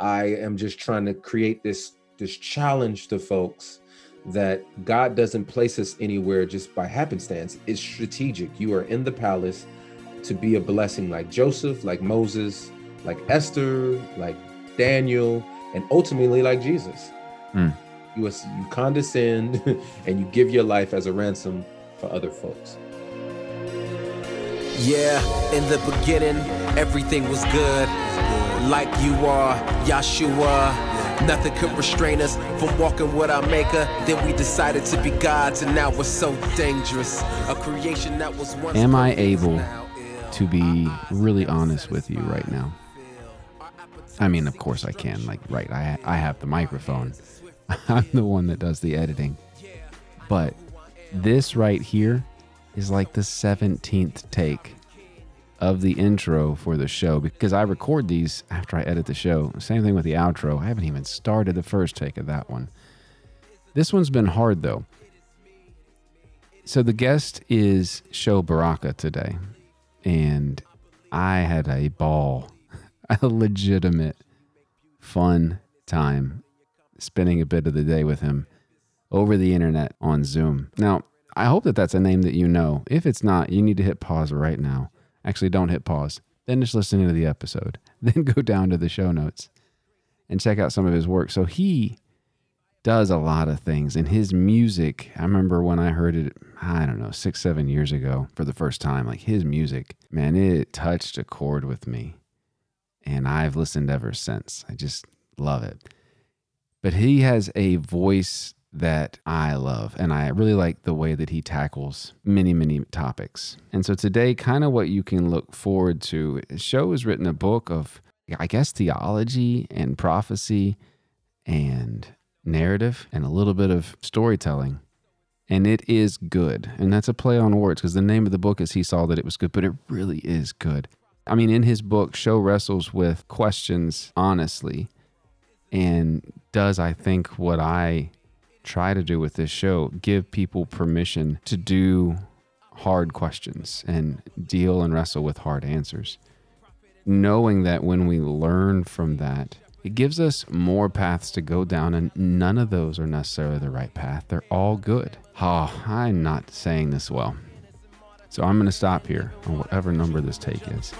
I am just trying to create this this challenge to folks that God doesn't place us anywhere just by happenstance. It's strategic. You are in the palace to be a blessing like Joseph, like Moses, like Esther, like Daniel, and ultimately like Jesus. Mm. You, you condescend and you give your life as a ransom for other folks. Yeah, in the beginning, everything was good. Like you are, Yahshua. Nothing could restrain us from walking with our maker. Then we decided to be gods, and now we're so dangerous. A creation that was once. Am I able to be really honest with you right now? I mean, of course I can. Like, right, I, I have the microphone. I'm the one that does the editing. But this right here is like the 17th take of the intro for the show because I record these after I edit the show. Same thing with the outro. I haven't even started the first take of that one. This one's been hard though. So the guest is Sho Baraka today, and I had a ball, a legitimate fun time spending a bit of the day with him over the internet on Zoom. Now, I hope that that's a name that you know. If it's not, you need to hit pause right now. Actually, don't hit pause. Then just listen to the episode. Then go down to the show notes and check out some of his work. So he does a lot of things. And his music, I remember when I heard it, I don't know, six, seven years ago for the first time, like his music, man, it touched a chord with me. And I've listened ever since. I just love it. But he has a voice that I love. And I really like the way that he tackles many, many topics. And so today, kind of what you can look forward to, Sho has written a book of, I guess, theology and prophecy and narrative and a little bit of storytelling. And it is good. And that's a play on words because the name of the book is He Saw That It Was Good, but it really is good. I mean, in his book, Sho wrestles with questions honestly and does, I think, what I try to do with this show give people permission to do hard questions and deal and wrestle with hard answers. Knowing that when we learn from that, it gives us more paths to go down, and none of those are necessarily the right path. They're all good. Oh, I'm not saying this well. So I'm going to stop here on whatever number this take is.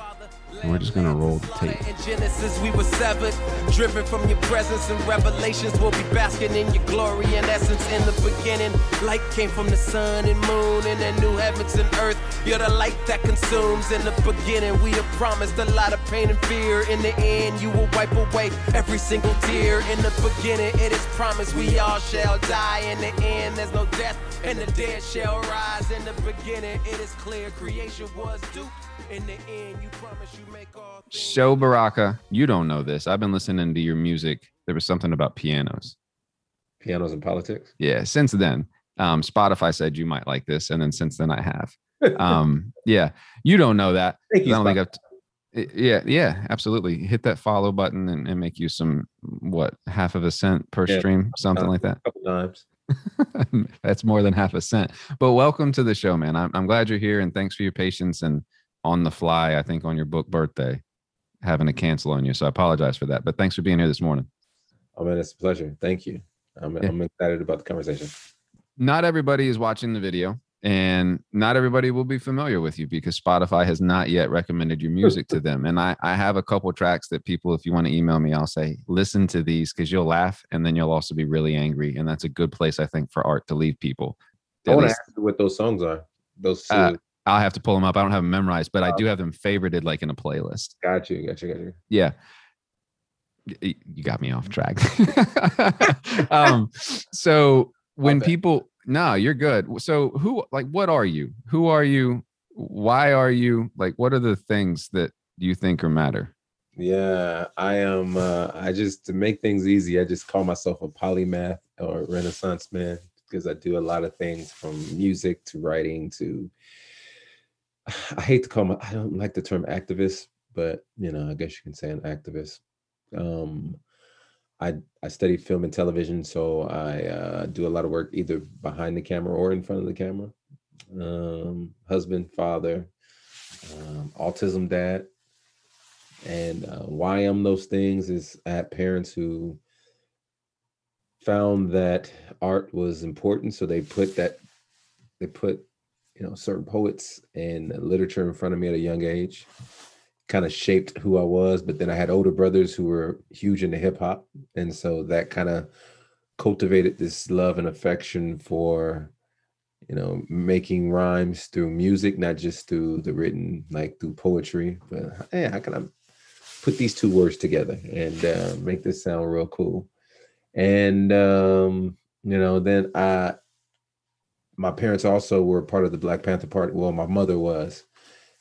We're just gonna roll the tape. In Genesis, we were severed, driven from your presence and revelations. We'll be basking in your glory and essence in the beginning. Light came from the sun and moon and the new heavens and earth. You're the light that consumes. In the beginning, we have promised a lot of pain and fear. In the end, you will wipe away every single tear. In the beginning, it is promised we all shall die. In the end, there's no death, and the dead shall rise. In the beginning, it is clear creation was duped. In the end, you promise you make all Sho Baraka, you don't know this. I've been listening to your music. There was something about pianos. Pianos and politics. Yeah. Since then, um, Spotify said you might like this, and then since then I have. Um, yeah, you don't know that. Thank you. I don't think I've. T- yeah, yeah, absolutely. Hit that follow button and, and make you some what half of a cent per Yeah. stream, something like that. A couple times. That's more than half a cent. But welcome to the show, man. I'm, I'm glad you're here and thanks for your patience and on the fly, I think on your book birthday, having to cancel on you. So I apologize for that. But thanks for being here this morning. Oh man, it's a pleasure. Thank you. I'm, Yeah. I'm excited about the conversation. Not everybody is watching the video and not everybody will be familiar with you because Spotify has not yet recommended your music to them. And I, I have a couple tracks that people, if you want to email me, I'll say, listen to these because you'll laugh and then you'll also be really angry. And that's a good place, I think, for art to leave people. I want to ask you what those songs are. Those two. Uh, I'll have to pull them up. I don't have them memorized, but I do have them favorited like in a playlist. got you. Got you. Got you. Yeah. You got me off track. um, so when people, no, you're good. So who, like, what are you? Who are you? Why are you? Like, what are the things that you think are matter? Yeah, I am. Uh, I just to make things easy, I just call myself a polymath or Renaissance man because I do a lot of things from music to writing to. I hate to call my. I don't like the term activist, but you know, I guess you can say an activist. Um, I I study film and television, so I uh, do a lot of work either behind the camera or in front of the camera. Um, husband, father, um, autism dad And uh, why I'm those things is had parents who found that art was important, so they put that they put you know certain poets and literature in front of me at a young age kind of shaped who I was. But then I had older brothers who were huge into hip hop. And so that kind of cultivated this love and affection for, you know, making rhymes through music, not just through the written, like through poetry. But hey, how can I put these two words together and uh, make this sound real cool? And, um, you know, then I, my parents also were part of the Black Panther Party. Well, my mother was.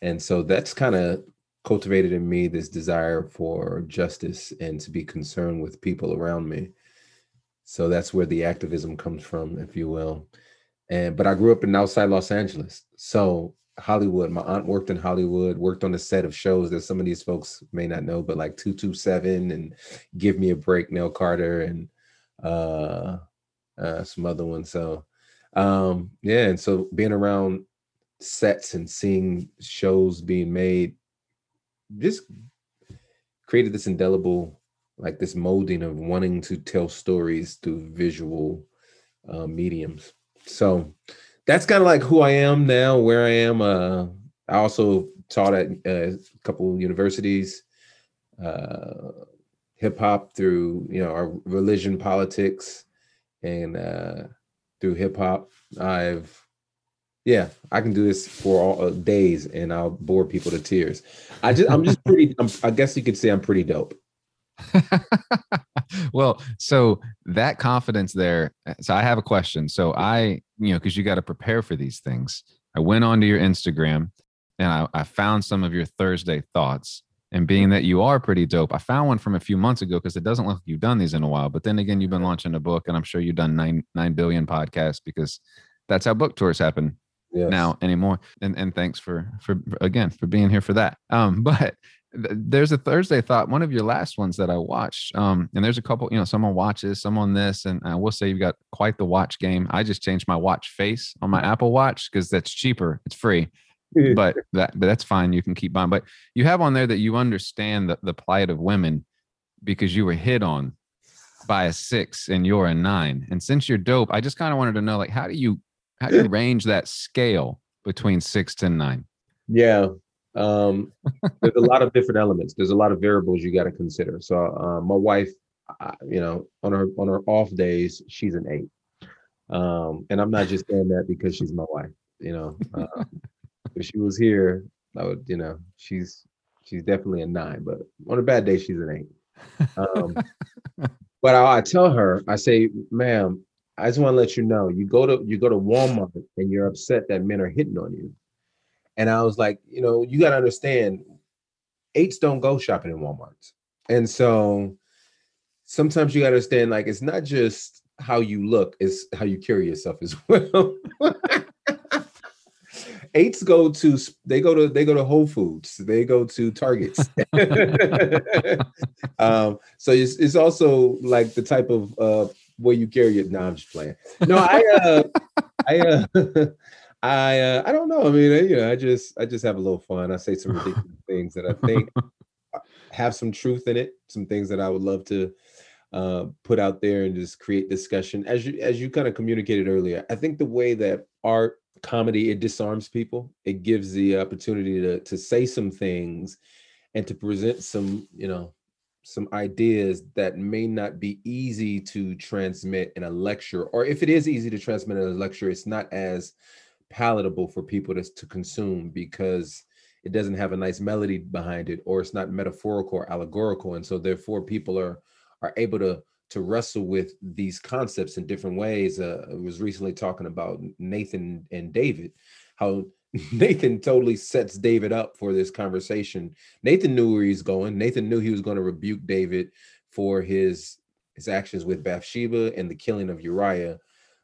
And so that's kind of cultivated in me this desire for justice and to be concerned with people around me. So that's where the activism comes from, if you will. And but I grew up in outside Los Angeles. So Hollywood, my aunt worked in Hollywood, worked on the set of shows that some of these folks may not know, but like 227 and Give Me a Break, Nell Carter, and uh, uh, some other ones. So um, yeah, and so being around sets and seeing shows being made just created this indelible like this molding of wanting to tell stories through visual uh, mediums. So that's kind of like who i am now where i am uh, i also taught at uh, a couple universities uh, hip-hop through you know our religion politics and through hip-hop i've yeah, I can do this for all uh, days and I'll bore people to tears. I just, I'm just pretty, I'm, I guess you could say I'm pretty dope. well, so that confidence there. Uh, so I have a question. So I, you know, because you got to prepare for these things. I went onto your Instagram and I, I found some of your Thursday thoughts. And being that you are pretty dope, I found one from a few months ago because it doesn't look like you've done these in a while. But then again, you've been launching a book, and I'm sure you've done nine nine billion podcasts because that's how book tours happen yes. now anymore. And and thanks for for again for being here for that. Um, but there's a Thursday thought, one of your last ones that I watched. Um, and there's a couple, you know, someone watches, someone this, and I will say you've got quite the watch game. I just changed my watch face on my Apple Watch because that's cheaper. It's free. but that but that's fine. You can keep buying. But you have on there that you understand the, the plight of women because you were hit on by a six and you're a nine. And since you're dope, I just kind of wanted to know like how do you how do you range that scale between six to nine? Yeah, um, there's a lot of different elements. There's a lot of variables you got to consider. So uh, my wife, uh, you know, on her on her off days, she's an eight, um, and I'm not just saying that because she's my wife. You know, uh, if she was here, I would, you know, she's she's definitely a nine, but on a bad day, she's an eight. Um, but I, I tell her, I say, ma'am, I just want to let you know, you go to you go to Walmart and you're upset that men are hitting on you. And I was like, you know, you got to understand, eights don't go shopping in Walmart. And so sometimes you got to understand, like, it's not just how you look, it's how you carry yourself as well. Eights go to they go to they go to Whole Foods, they go to Targets. um, so it's, it's also like the type of uh, way you carry it. No, I'm just playing. No, I, uh, I, uh, I, uh, I don't know. I mean, you know, I just, I just have a little fun. I say some ridiculous things that I think have some truth in it. Some things that I would love to uh, put out there and just create discussion. As you, as you kind of communicated earlier, I think the way that art, comedy, it disarms people. It gives the opportunity to to say some things and to present some, you know, some ideas that may not be easy to transmit in a lecture, or if it is easy to transmit in a lecture, it's not as palatable for people to, to consume because it doesn't have a nice melody behind it, or it's not metaphorical or allegorical, and so therefore people are are able to to wrestle with these concepts in different ways. Uh, I was recently talking about Nathan and David, how Nathan totally sets David up for this conversation. Nathan knew where he's going. Nathan knew he was going to rebuke David for his his actions with Bathsheba and the killing of Uriah.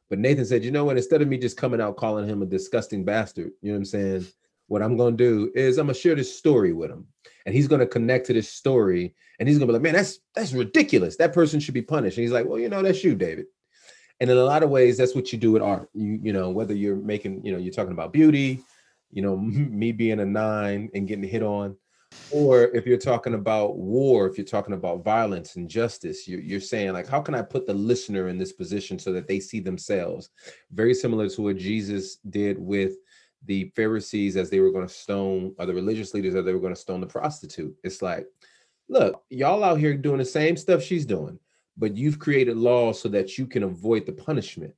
But Nathan said, "You know what? Instead of me just coming out calling him a disgusting bastard, you know what I'm saying? What I'm to do is I'm to share this story with him, and he's to connect to this story, and he's to be like, man, that's that's ridiculous. That person should be punished." And he's like, "Well, you know, that's you, David." And in a lot of ways, that's what you do with art. You you know, whether you're making, you know, you're talking about beauty, you know, me being a nine and getting hit on, or if you're talking about war, if you're talking about violence and justice, you're, you're saying like, how can I put the listener in this position so that they see themselves? Very similar to what Jesus did with the Pharisees as they were going to stone, or the religious leaders as they were going to stone the prostitute. It's like, look, y'all out here doing the same stuff she's doing, but you've created laws so that you can avoid the punishment.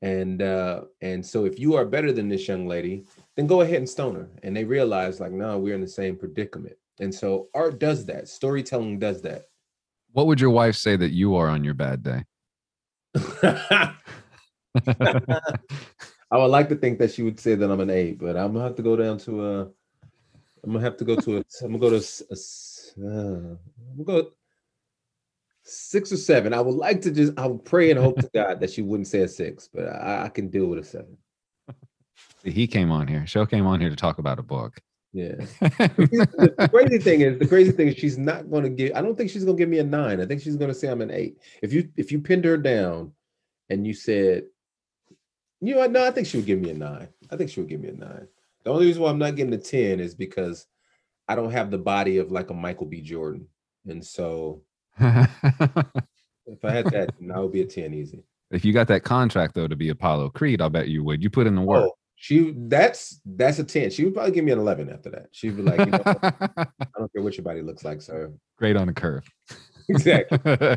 And uh, and so if you are better than this young lady, then go ahead and stone her. And they realize, like, no, we're in the same predicament. And so art does that. Storytelling does that. What would your wife say that you are on your bad day? I would like to think that she would say that I'm an eight, but I'm gonna have to go down to a. I'm gonna have to go to a. I'm gonna go to a. Uh, I'm gonna go six or seven. I would like to just. I would pray and hope to God that she wouldn't say a six, but I, I can deal with a seven. He came on here. Sho came on here to talk about a book. Yeah. the, the crazy thing is, the crazy thing is, she's not going to give. I don't think she's going to give me a nine. I think she's going to say I'm an eight. If you if you pinned her down, and you said you know? No, I think she would give me a nine. I think she would give me a nine. The only reason why I'm not getting a 10 is because I don't have the body of like a Michael B. Jordan. And so if I had that, I would be a 10 easy. If you got that contract though to be Apollo Creed, I'll bet you would. You put in the work. Oh, she that's that's a 10. She would probably give me an 11 after that. She'd be like, you know, I don't care what your body looks like, sir. Great on a curve. Exactly.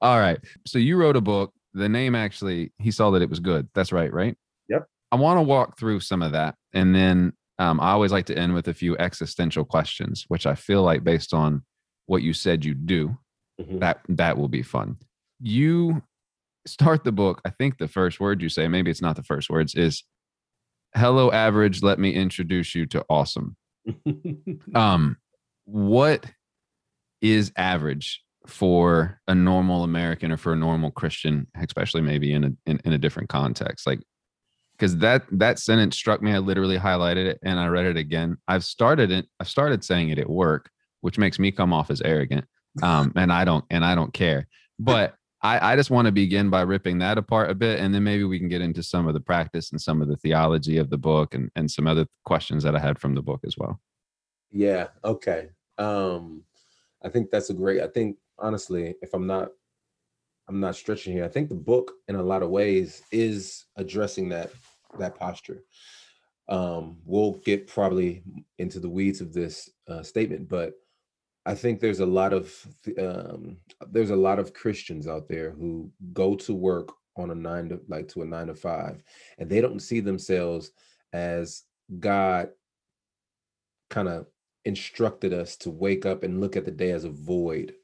All right. So you wrote a book the name actually he saw that it was good. That's right right? Yep. I want to walk through some of that and then um, i always like to end with a few existential questions which i feel like based on what you said you do mm-hmm. that that will be fun. You start the book i think the first word you say maybe it's not the first words is hello average let me introduce you to awesome. Um what is average for a normal American or for a normal Christian, especially maybe in a in, in a different context. Like because that that sentence struck me. I literally highlighted it and I read it again. I've started it, I've started saying it at work, which makes me come off as arrogant. Um, and I don't and I don't care. But I, I just want to begin by ripping that apart a bit, and then maybe we can get into some of the practice and some of the theology of the book and, and some other questions that I had from the book as well. Yeah. Okay. Um, I think that's a great. I think honestly, if I'm not I'm not stretching here. I think the book in a lot of ways is addressing that that posture. Um, we'll get probably into the weeds of this uh, statement, but I think there's a lot of um, there's a lot of Christians out there who go to work on a nine to like to a nine to five, and they don't see themselves as God kind of instructed us to wake up and look at the day as a void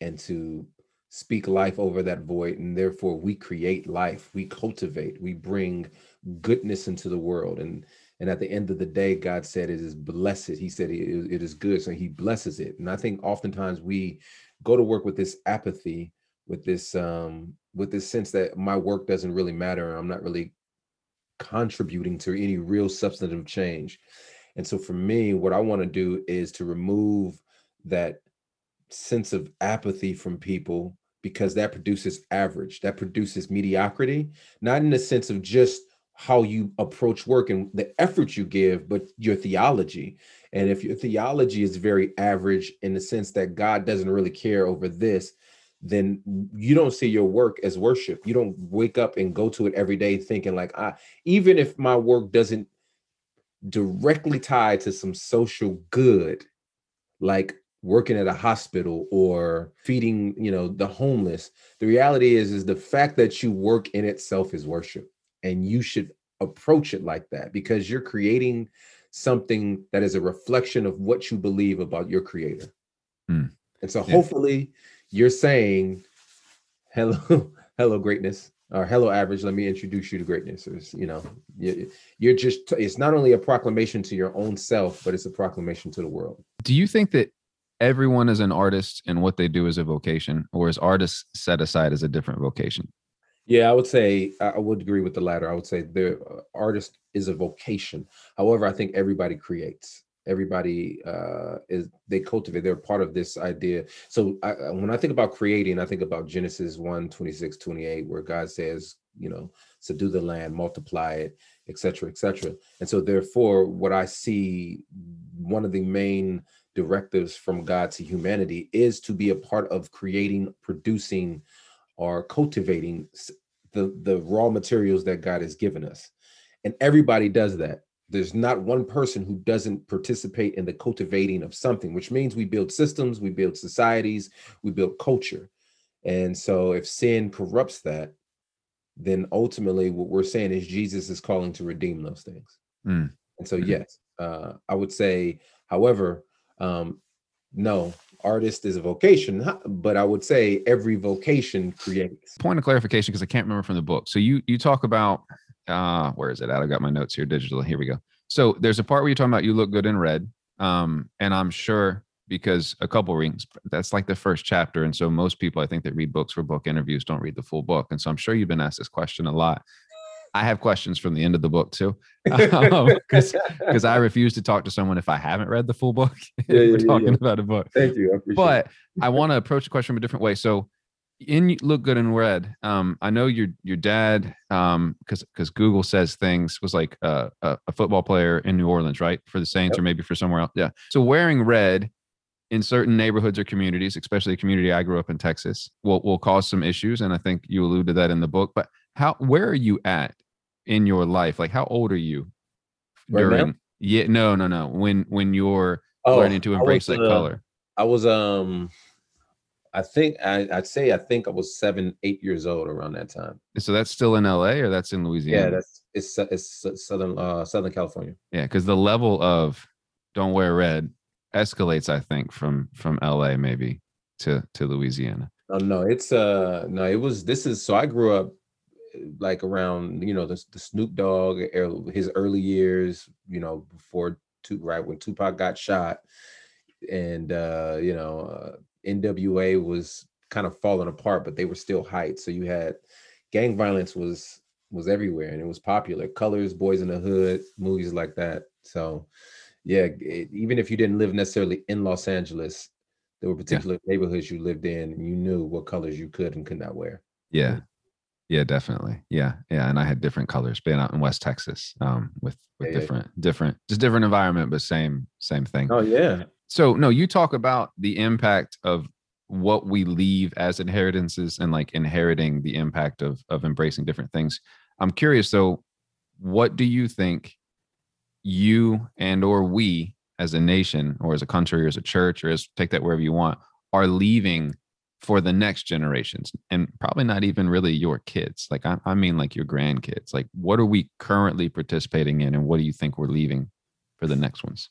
and to speak life over that void and therefore we create life we cultivate we bring goodness into the world. And and at the end of the day god said it is blessed. He said it, it is good. So he blesses it. And i think oftentimes we go to work with this apathy with this um with this sense that my work doesn't really matter i'm not really contributing to any real substantive change. And so for me what i want to do is to remove that sense of apathy from people because that produces average, that produces mediocrity, not in the sense of just how you approach work and the effort you give, but your theology. And if your theology is very average in the sense that God doesn't really care over this, then you don't see your work as worship. You don't wake up and go to it every day thinking like, I even if my work doesn't directly tie to some social good, like working at a hospital or feeding you know the homeless the reality is is the fact that you work in itself is worship and you should approach it like that because you're creating something that is a reflection of what you believe about your creator. Mm. and so hopefully you're saying hello hello greatness or hello average let me introduce you to greatness or you know you're just it's not only a proclamation to your own self but it's a proclamation to the world. Do you think that everyone is an artist and what they do is a vocation, or is artists set aside as a different vocation? Yeah, I would say I would agree with the latter. I would say the uh, artist is a vocation. However, I think everybody creates. Everybody uh, is they cultivate. They're part of this idea. So I, when I think about creating, I think about Genesis 1, 26, 28, where God says, you know, subdue the land, multiply it, etc., etc. And so therefore, what I see one of the main directives from God to humanity is to be a part of creating, producing, or cultivating the, the raw materials that God has given us. And everybody does that. There's not one person who doesn't participate in the cultivating of something, which means we build systems, we build societies, we build culture. And so if sin corrupts that, then ultimately what we're saying is Jesus is calling to redeem those things. Mm. And so, mm-hmm. yes, uh, I would say, however, um, no, artist is a vocation, but I would say every vocation creates. Point of clarification, because I can't remember from the book. So you you talk about uh where is it at? I got my notes here digital. Here we go. So there's a part where you're talking about you look good in red. Um, and I'm sure because a couple rings that's like the first chapter and so most people i think that read books for book interviews don't read the full book and so i'm sure you've been asked this question a lot i have questions from the end of the book too because um, i refuse to talk to someone if i haven't read the full book yeah, yeah, we're talking yeah. about a book thank you I but i want to approach the question from a different way so in look good in red um i know your your dad um because because google says things was like a, a, football player in new orleans right for the saints yep. or maybe for somewhere else yeah so wearing red in certain neighborhoods or communities, especially a community I grew up in Texas, will will cause some issues. And I think you allude to that in the book. But how where are you at in your life? Like how old are you right during now? yeah, no, no, no. When when you're oh, learning to embrace was, that uh, color. I was um I think I, would say I think I was seven, eight years old around that time. So that's still in LA or that's in Louisiana? Yeah, that's it's it's southern uh Southern California. Yeah, because the level of don't wear red escalates, I think, from from LA maybe to to Louisiana. Oh no, it's uh no, it was this is so I grew up like around you know the, the Snoop Dogg his early years, you know, before two right when Tupac got shot, and uh, you know, uh, NWA was kind of falling apart, but they were still hype. So you had gang violence was was everywhere and it was popular. Colors, Boyz n the Hood, movies like that. So yeah, it, even if you didn't live necessarily in Los Angeles, there were particular yeah. neighborhoods you lived in, and you knew what colors you could and could not wear. Yeah, yeah, definitely. Yeah, yeah, and I had different colors being out in West Texas, um, with with yeah, different, yeah. different, just different environment, but same, same thing. Oh yeah. So no, you talk about the impact of what we leave as inheritances and like inheriting the impact of of embracing different things. I'm curious though, what do you think you and or we as a nation or as a country or as a church or as take that wherever you want are leaving for the next generations and probably not even really your kids like I, I, mean like your grandkids like what are we currently participating in and what do you think we're leaving for the next ones?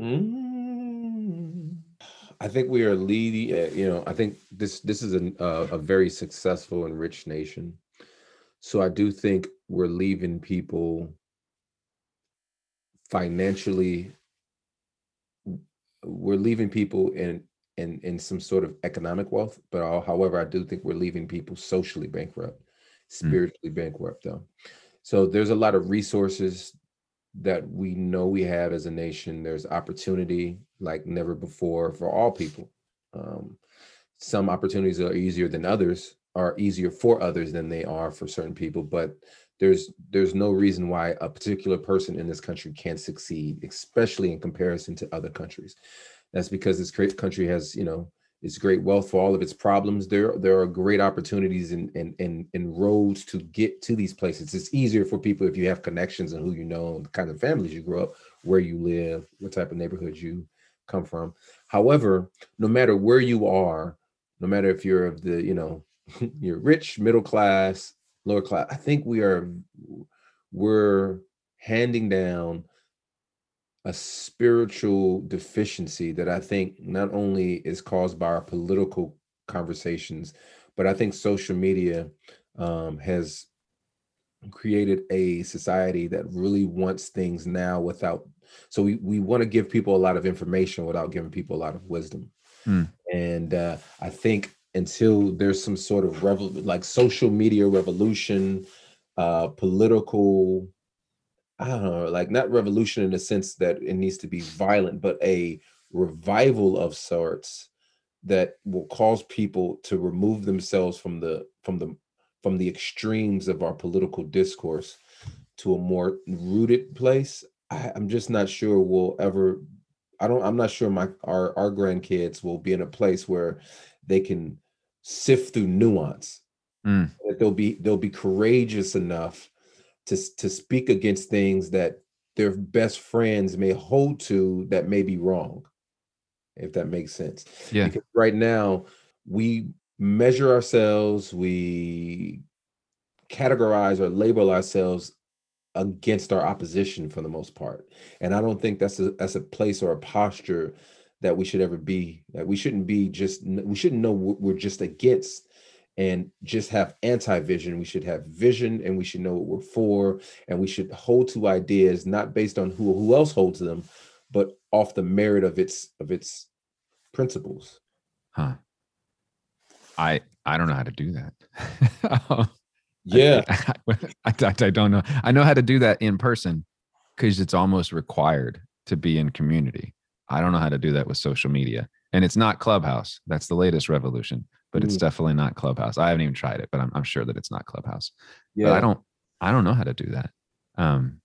Mm, i think we are leading uh, you know i think this this is a, uh, a very successful and rich nation. So I do think we're leaving people financially we're leaving people in in in some sort of economic wealth but all, however i do think we're leaving people socially bankrupt mm. spiritually mm. bankrupt though so there's a lot of resources that we know we have as a nation there's opportunity like never before for all people um, some opportunities are easier than others are easier for others than they are for certain people but there's there's no reason why a particular person in this country can't succeed especially in comparison to other countries that's because this great country has you know it's great wealth for all of its problems there there are great opportunities and and and, and roads to get to these places it's easier for people if you have connections and who you know and the kind of families you grow up where you live what type of neighborhood you come from however no matter where you are no matter if you're of the you know you're rich, middle class, lower class. I think we are we're handing down a spiritual deficiency that I think not only is caused by our political conversations, but I think social media um, has created a society that really wants things now without. So we we want to give people a lot of information without giving people a lot of wisdom. Mm. And uh, I think until there's some sort of revol- like social media revolution, uh, political, I don't know, like not revolution in the sense that it needs to be violent, but a revival of sorts that will cause people to remove themselves from the from the from the extremes of our political discourse to a more rooted place I, I'm just not sure we'll ever. I don't. I'm not sure my our our grandkids will be in a place where they can sift through nuance. Mm. That they'll be they'll be courageous enough to to speak against things that their best friends may hold to that may be wrong. If that makes sense. Yeah. Because right now we measure ourselves, we categorize or label ourselves against our opposition for the most part. And I don't think that's a that's a place or a posture that we should ever be. That we shouldn't be just we shouldn't know we're just against and just have anti-vision. We should have vision and we should know what we're for and we should hold to ideas not based on who who else holds them, but off the merit of its of its principles. Huh. I I don't know how to do that. Yeah. I, I, I, I don't know. I know how to do that in person because it's almost required to be in community. I don't know how to do that with social media. And it's not Clubhouse. That's the latest revolution, but it's Mm. definitely not Clubhouse. I haven't even tried it, but I'm, I'm sure that it's not Clubhouse. Yeah. But I don't I don't know how to do that. Um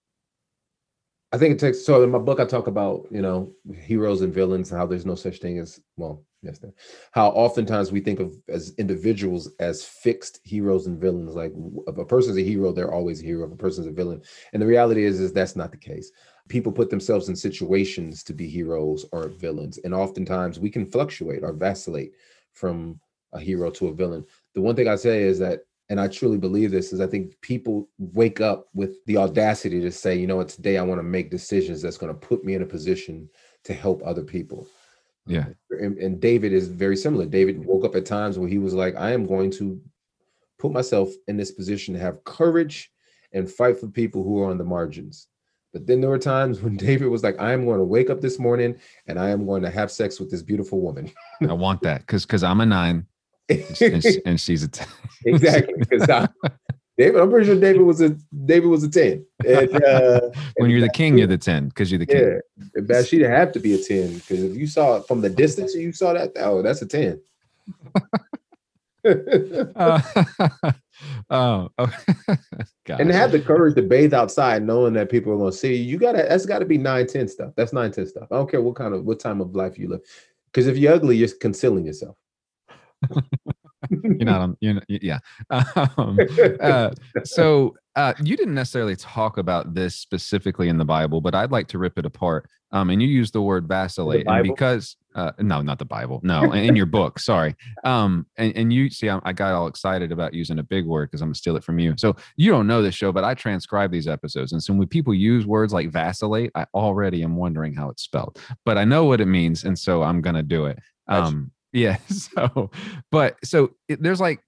I think it takes so in my book I talk about, you know, heroes and villains, and how there's no such thing as well, yes, there. How oftentimes we think of as individuals as fixed heroes and villains. Like if a person's a hero, they're always a hero. If a person's a villain. And the reality is, is that's not the case. People put themselves in situations to be heroes or villains. And oftentimes we can fluctuate or vacillate from a hero to a villain. The one thing I say is that and I truly believe this is I think people wake up with the audacity to say, you know what, today I want to make decisions that's going to put me in a position to help other people. Yeah. And, and David is very similar. David woke up at times where he was like, I am going to put myself in this position to have courage and fight for people who are on the margins. But then there were times when David was like, I am going to wake up this morning and I am going to have sex with this beautiful woman. I want that because because I'm a nine and, and, she's a 10. exactly. Because David, I'm pretty sure David was a David was a 10. And uh when you're the king, you're the 10 because you're the king. yeah, and Bathsheba have to be a 10 because if you saw it from the distance you saw that, oh, that's a 10. Uh, oh, oh. And have the courage to bathe outside knowing that people are going to see you, you gotta that's got to be 9 10 stuff that's 9 10 stuff i don't care what kind of what time of life you live because if you're ugly you're concealing yourself you're not on not, yeah. Um, uh, so uh, you didn't necessarily talk about this specifically in the bible but i'd like to rip it apart. Um, and you use the word vacillate and because uh, no not the bible no in your book sorry. Um, and, and you see I, I got all excited about using a big word because i'm gonna steal it from you. So you don't know this Sho but i transcribe these episodes and so when people use words like vacillate i already am wondering how it's spelled. But i know what it means and so i'm gonna do it. Um, yeah so but so it, there's like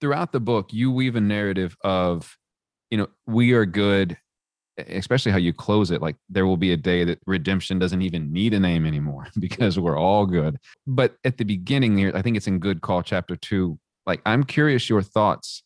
throughout the book you weave a narrative of you know we are good especially how you close it like there will be a day that redemption doesn't even need a name anymore because we're all good. But at the beginning here i think it's in good call chapter two like i'm curious your thoughts.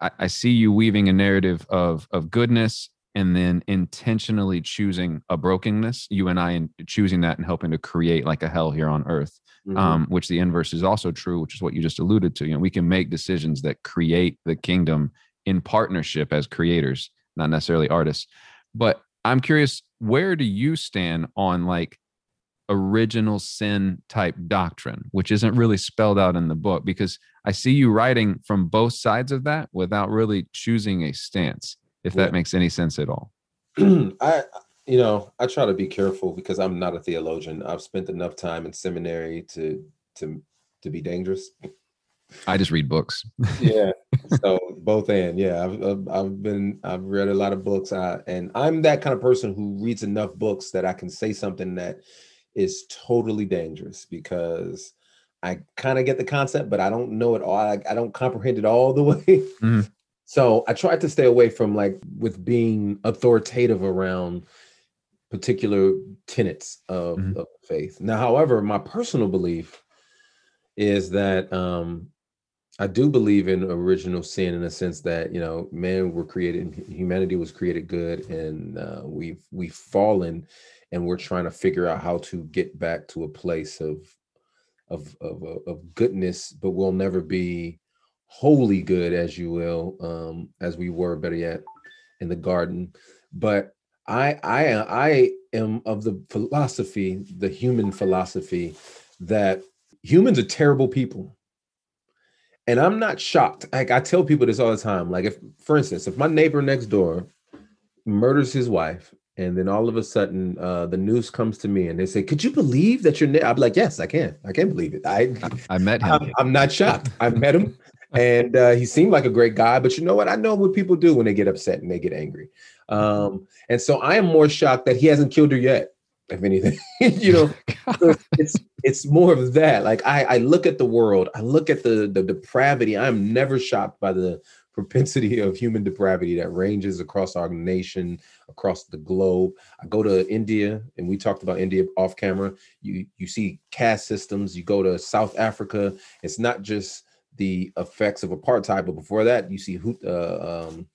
I, I see you weaving a narrative of of goodness and then intentionally choosing a brokenness you and i in choosing that and helping to create like a hell here on earth Mhm. um, which the inverse is also true, which is what you just alluded to. You know, we can make decisions that create the kingdom in partnership as creators, not necessarily artists. But I'm curious, where do you stand on like original sin type doctrine, which isn't really spelled out in the book? Because I see you writing from both sides of that without really choosing a stance, if Yeah. that makes any sense at all. I, you know, I try to be careful because I'm not a theologian. I've spent enough time in seminary to to to be dangerous. I just read books. Yeah. so both and yeah, I've, I've I've been I've read a lot of books. I, and I'm that kind of person who reads enough books that I can say something that is totally dangerous because I kind of get the concept, but I don't know it all. I, I don't comprehend it all the way. Mhm. So I try to stay away from like with being authoritative around particular tenets of, Mhm. of faith. Now, however, my personal belief is that um I do believe in original sin in the sense that you know man were created humanity was created good and uh, we've we've fallen and we're trying to figure out how to get back to a place of of, of- of goodness but we'll never be wholly good as you will um as we were better yet in the garden but I I I am of the philosophy, the human philosophy, that humans are terrible people. And I'm not shocked. Like I tell people this all the time. Like if, for instance, if my neighbor next door murders his wife, and then all of a sudden uh, the news comes to me and they say, "Could you believe that your?" Na-? I'm like, "Yes, I can. I can't believe it. I I met him. I'm, I'm not shocked. I met him, and uh, he seemed like a great guy. But you know what? I know what people do when they get upset and they get angry. Um, and so I am more shocked that he hasn't killed her yet. If anything, you know, it's it's more of that. Like I, I look at the world, I look at the the depravity. I'm never shocked by the propensity of human depravity that ranges across our nation, across the globe. I go to India, and we talked about India off camera. You you see caste systems. You go to South Africa. It's not just the effects of apartheid, but before that, you see uh, um,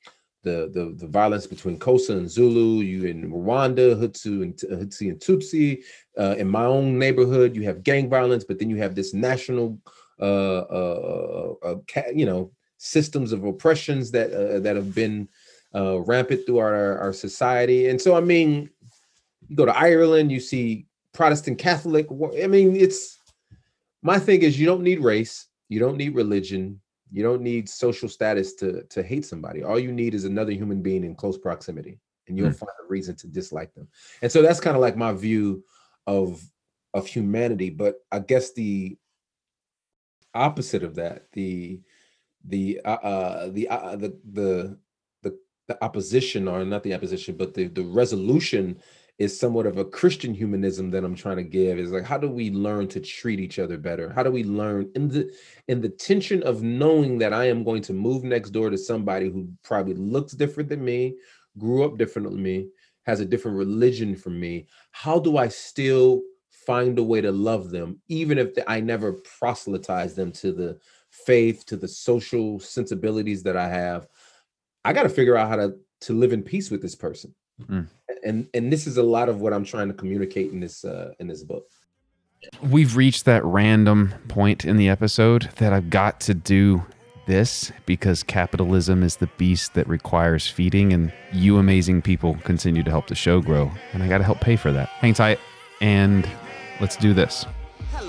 the, the the violence between Xhosa and Zulu. You in Rwanda, Hutu and Hutsi and Tutsi. Uh, in my own neighborhood, you have gang violence, but then you have this national, uh, uh, uh, uh you know, systems of oppressions that uh, that have been rampant through our our society. And so, I mean, you go to Ireland, you see Protestant Catholic. I mean, it's my thing is you don't need race, you don't need religion, you don't need social status to to hate somebody. All you need is another human being in close proximity, and you'll mm. find a reason to dislike them. And so that's kind of like my view of of humanity. But I guess the opposite of that, the the uh, uh the uh, the the the the opposition, or not the opposition, but the the resolution is somewhat of a Christian humanism that I'm trying to give is like how do we learn to treat each other better? How do we learn in the in the tension of knowing that I am going to move next door to somebody who probably looks different than me, grew up different than me, has a different religion from me. How do I still find a way to love them even if I never proselytize them to the faith, to the social sensibilities that I have? I got to figure out how to to live in peace with this person Mm. And and this is a lot of what I'm trying to communicate in this uh, in this book. We've reached that random point in the episode that I've got to do this because capitalism is the beast that requires feeding, and you amazing people continue to help the show grow, and I got to help pay for that. Hang tight, and let's do this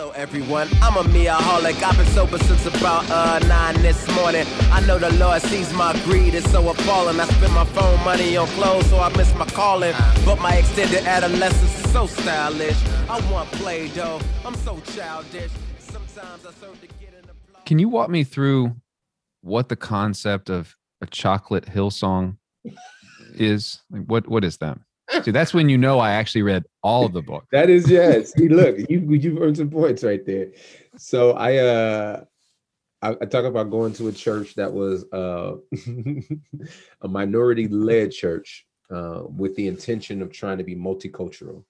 everyone. I'm a meaholic. I've been sober since about uh, nine this morning. I know the Lord sees my greed is so appalling. I spend my phone money on clothes, so I miss my calling. But my extended adolescence is so stylish. I want play doh. I'm so childish. Sometimes I serve to get in the Can you walk me through what the concept of a chocolate hill song is? Like what what is that? See, that's when you know I actually read all of the book. that is yes. See, look, you you've earned some points right there. So I uh I, I talk about going to a church that was uh a minority led church uh, with the intention of trying to be multicultural,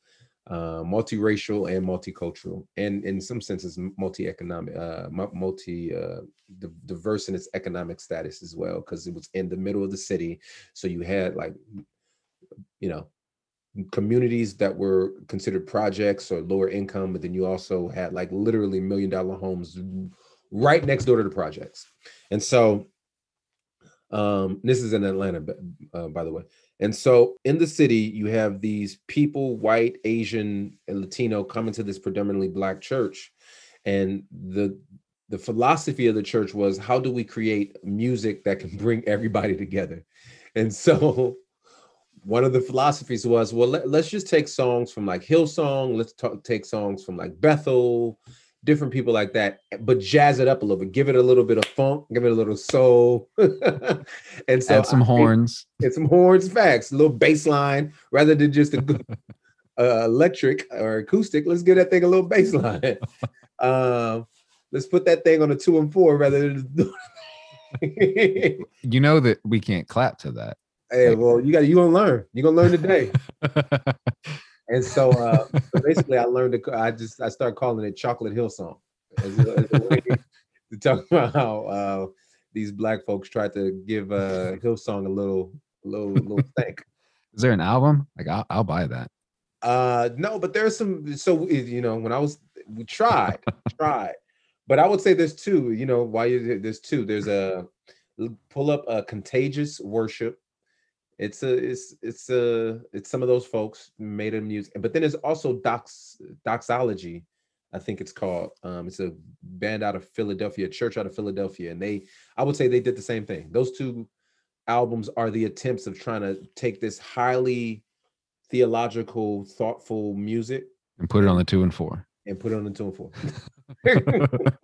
uh, multiracial and multicultural, and in some senses multi-economic, uh, multi uh, diverse in its economic status as well, because it was in the middle of the city. So you had like, you know, communities that were considered projects or lower income, but then you also had like literally million dollar homes right next door to the projects. And so um, this is in Atlanta, uh, by the way. And so in the city, you have these people, white, Asian, and Latino, coming to this predominantly black church. And the the philosophy of the church was how do we create music that can bring everybody together? And so one of the philosophies was well let, us just take songs from like hillsong let's talk, take songs from like bethel different people like that but jazz it up a little bit give it a little bit of funk give it a little soul. And so add some I, horns. and some horns facts a little bass line rather than just a uh, electric or acoustic let's give that thing a little bass line. Um, let's put that thing on a two and four rather than you know that we can't clap to that Hey, well, you got you gonna learn. You're gonna learn today. and so, uh, so basically, I learned to. I just I started calling it Chocolate Hill Song, as a, as a way to talk about how uh, these black folks tried to give uh, Hillsong a little, little, little thank. Is there an album? Like I'll, I'll buy that. Uh, no, but there's some. So you know, when I was, we tried, tried, but I would say there's two. You know, why you there's two. There's a pull up a contagious worship it's a it's it's a it's some of those folks made a music but then there's also dox doxology i think it's called um it's a band out of philadelphia church out of philadelphia and they i would say they did the same thing. Those two albums are the attempts of trying to take this highly theological thoughtful music and put it on the two and four. and put it on the two and four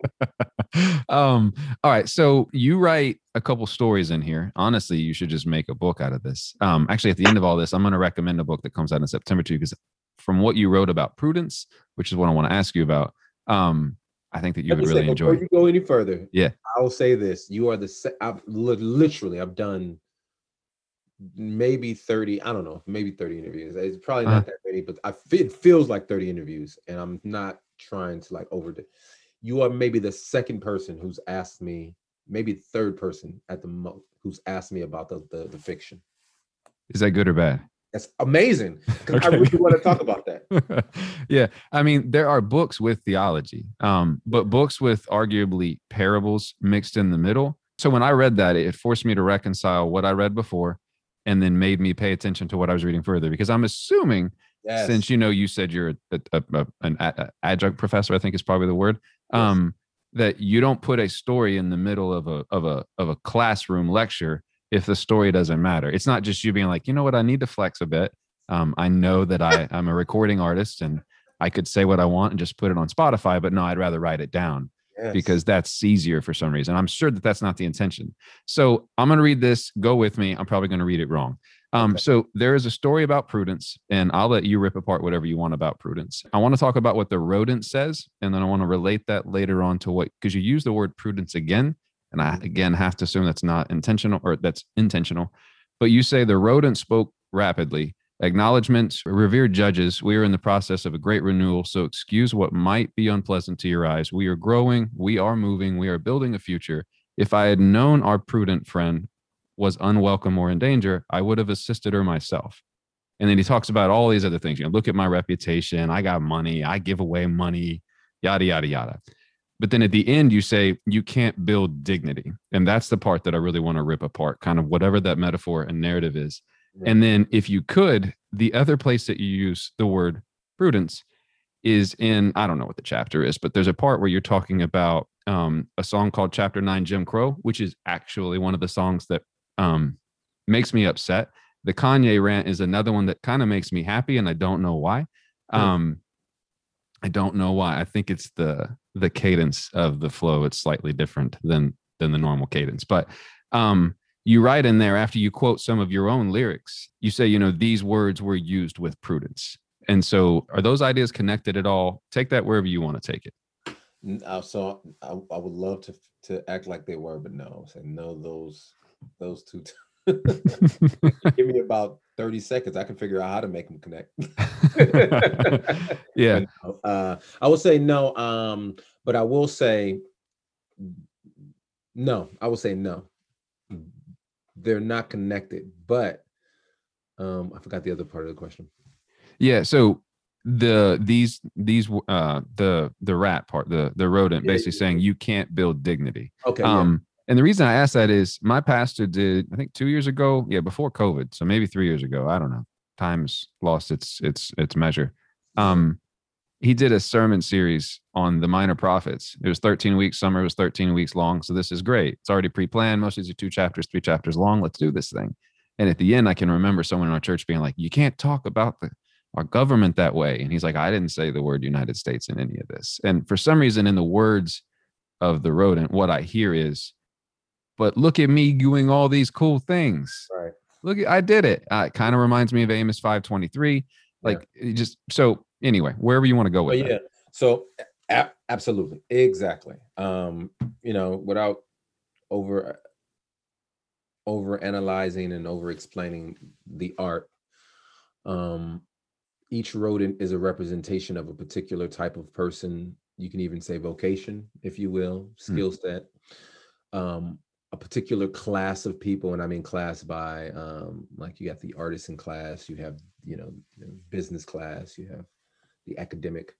um all right so you write a couple stories in here. Honestly you should just make a book out of this. Um actually at the end of all this i'm going to recommend a book that comes out in september too because from what you wrote about prudence which is what i want to ask you about um i think that you would really enjoy before you go any further yeah. I'll say this you are the se- i've literally i've done maybe 30 i don't know maybe 30 interviews. It's probably not uh-huh. that many but I, it feels like 30 interviews and i'm not trying to like overdo you are maybe the second person who's asked me, maybe third person at the most, who's asked me about the, the, the fiction. Is that good or bad? That's amazing okay. I really want to talk about that. yeah, I mean, there are books with theology, um, but books with arguably parables mixed in the middle. So when I read that, it forced me to reconcile what I read before, and then made me pay attention to what I was reading further. Because I'm assuming, yes. since you know, you said you're a, a, a, an adjunct professor, I think is probably the word um, that you don't put a story in the middle of a of a of a classroom lecture if the story doesn't matter. It's not just you being like, you know what, I need to flex a bit. Um, I know that I I'm a recording artist and I could say what I want and just put it on Spotify, but no, I'd rather write it down yes. because that's easier for some reason. I'm sure that that's not the intention. So I'm going to read this. Go with me. I'm probably going to read it wrong. Um, okay. So there is a story about prudence, and I'll let you rip apart whatever you want about prudence. I want to talk about what the rodent says, and then I want to relate that later on to what because you use the word prudence again, and I again have to assume that's not intentional or that's intentional. But you say the rodent spoke rapidly. Acknowledgments, revered judges, we are in the process of a great renewal, so excuse what might be unpleasant to your eyes. We are growing, we are moving, we are building a future. If I had known our prudent friend was unwelcome or in danger, I would have assisted her myself. And then he talks about all these other things. You know, look at my reputation. I got money. I give away money, yada, yada, yada. But then at the end, you say you can't build dignity. And that's the part that I really want to rip apart, kind of whatever that metaphor and narrative is. And then if you could, the other place that you use the word prudence is in, I don't know what the chapter is, but there's a part where you're talking about um, a song called Chapter Nine Jim Crow, which is actually one of the songs that um, makes me upset. The Kanye rant is another one that kind of makes me happy, and I don't know why. Um, I don't know why. I think it's the the cadence of the flow. It's slightly different than than the normal cadence. But um, you write in there after you quote some of your own lyrics, you say, you know, these words were used with prudence. And so, are those ideas connected at all? Take that wherever you want to take it. Uh, so I, I would love to to act like they were, but no. So no, those those two. T- Give me about 30 seconds. I can figure out how to make them connect. yeah. Uh, I will say no. Um, but I will say no. I will say no. They're not connected, but um, I forgot the other part of the question. Yeah. So the these these uh the the rat part the the rodent basically saying you can't build dignity okay um and the reason I ask that is my pastor did, I think two years ago, yeah, before COVID. So maybe three years ago. I don't know. Time's lost its its its measure. Um, he did a sermon series on the minor prophets. It was 13 weeks, summer was 13 weeks long. So this is great. It's already pre-planned. Most of these are two chapters, three chapters long. Let's do this thing. And at the end, I can remember someone in our church being like, You can't talk about the our government that way. And he's like, I didn't say the word United States in any of this. And for some reason, in the words of the rodent, what I hear is but look at me doing all these cool things. Right. Look, I did it. Uh, it kind of reminds me of Amos 523. Like yeah. just so anyway, wherever you want to go with but yeah. So a- absolutely. Exactly. Um, you know, without over over analyzing and over explaining the art um each rodent is a representation of a particular type of person you can even say vocation if you will hmm. skill set um a particular class of people and i mean class by um like you got the artisan class you have you know business class you have the academic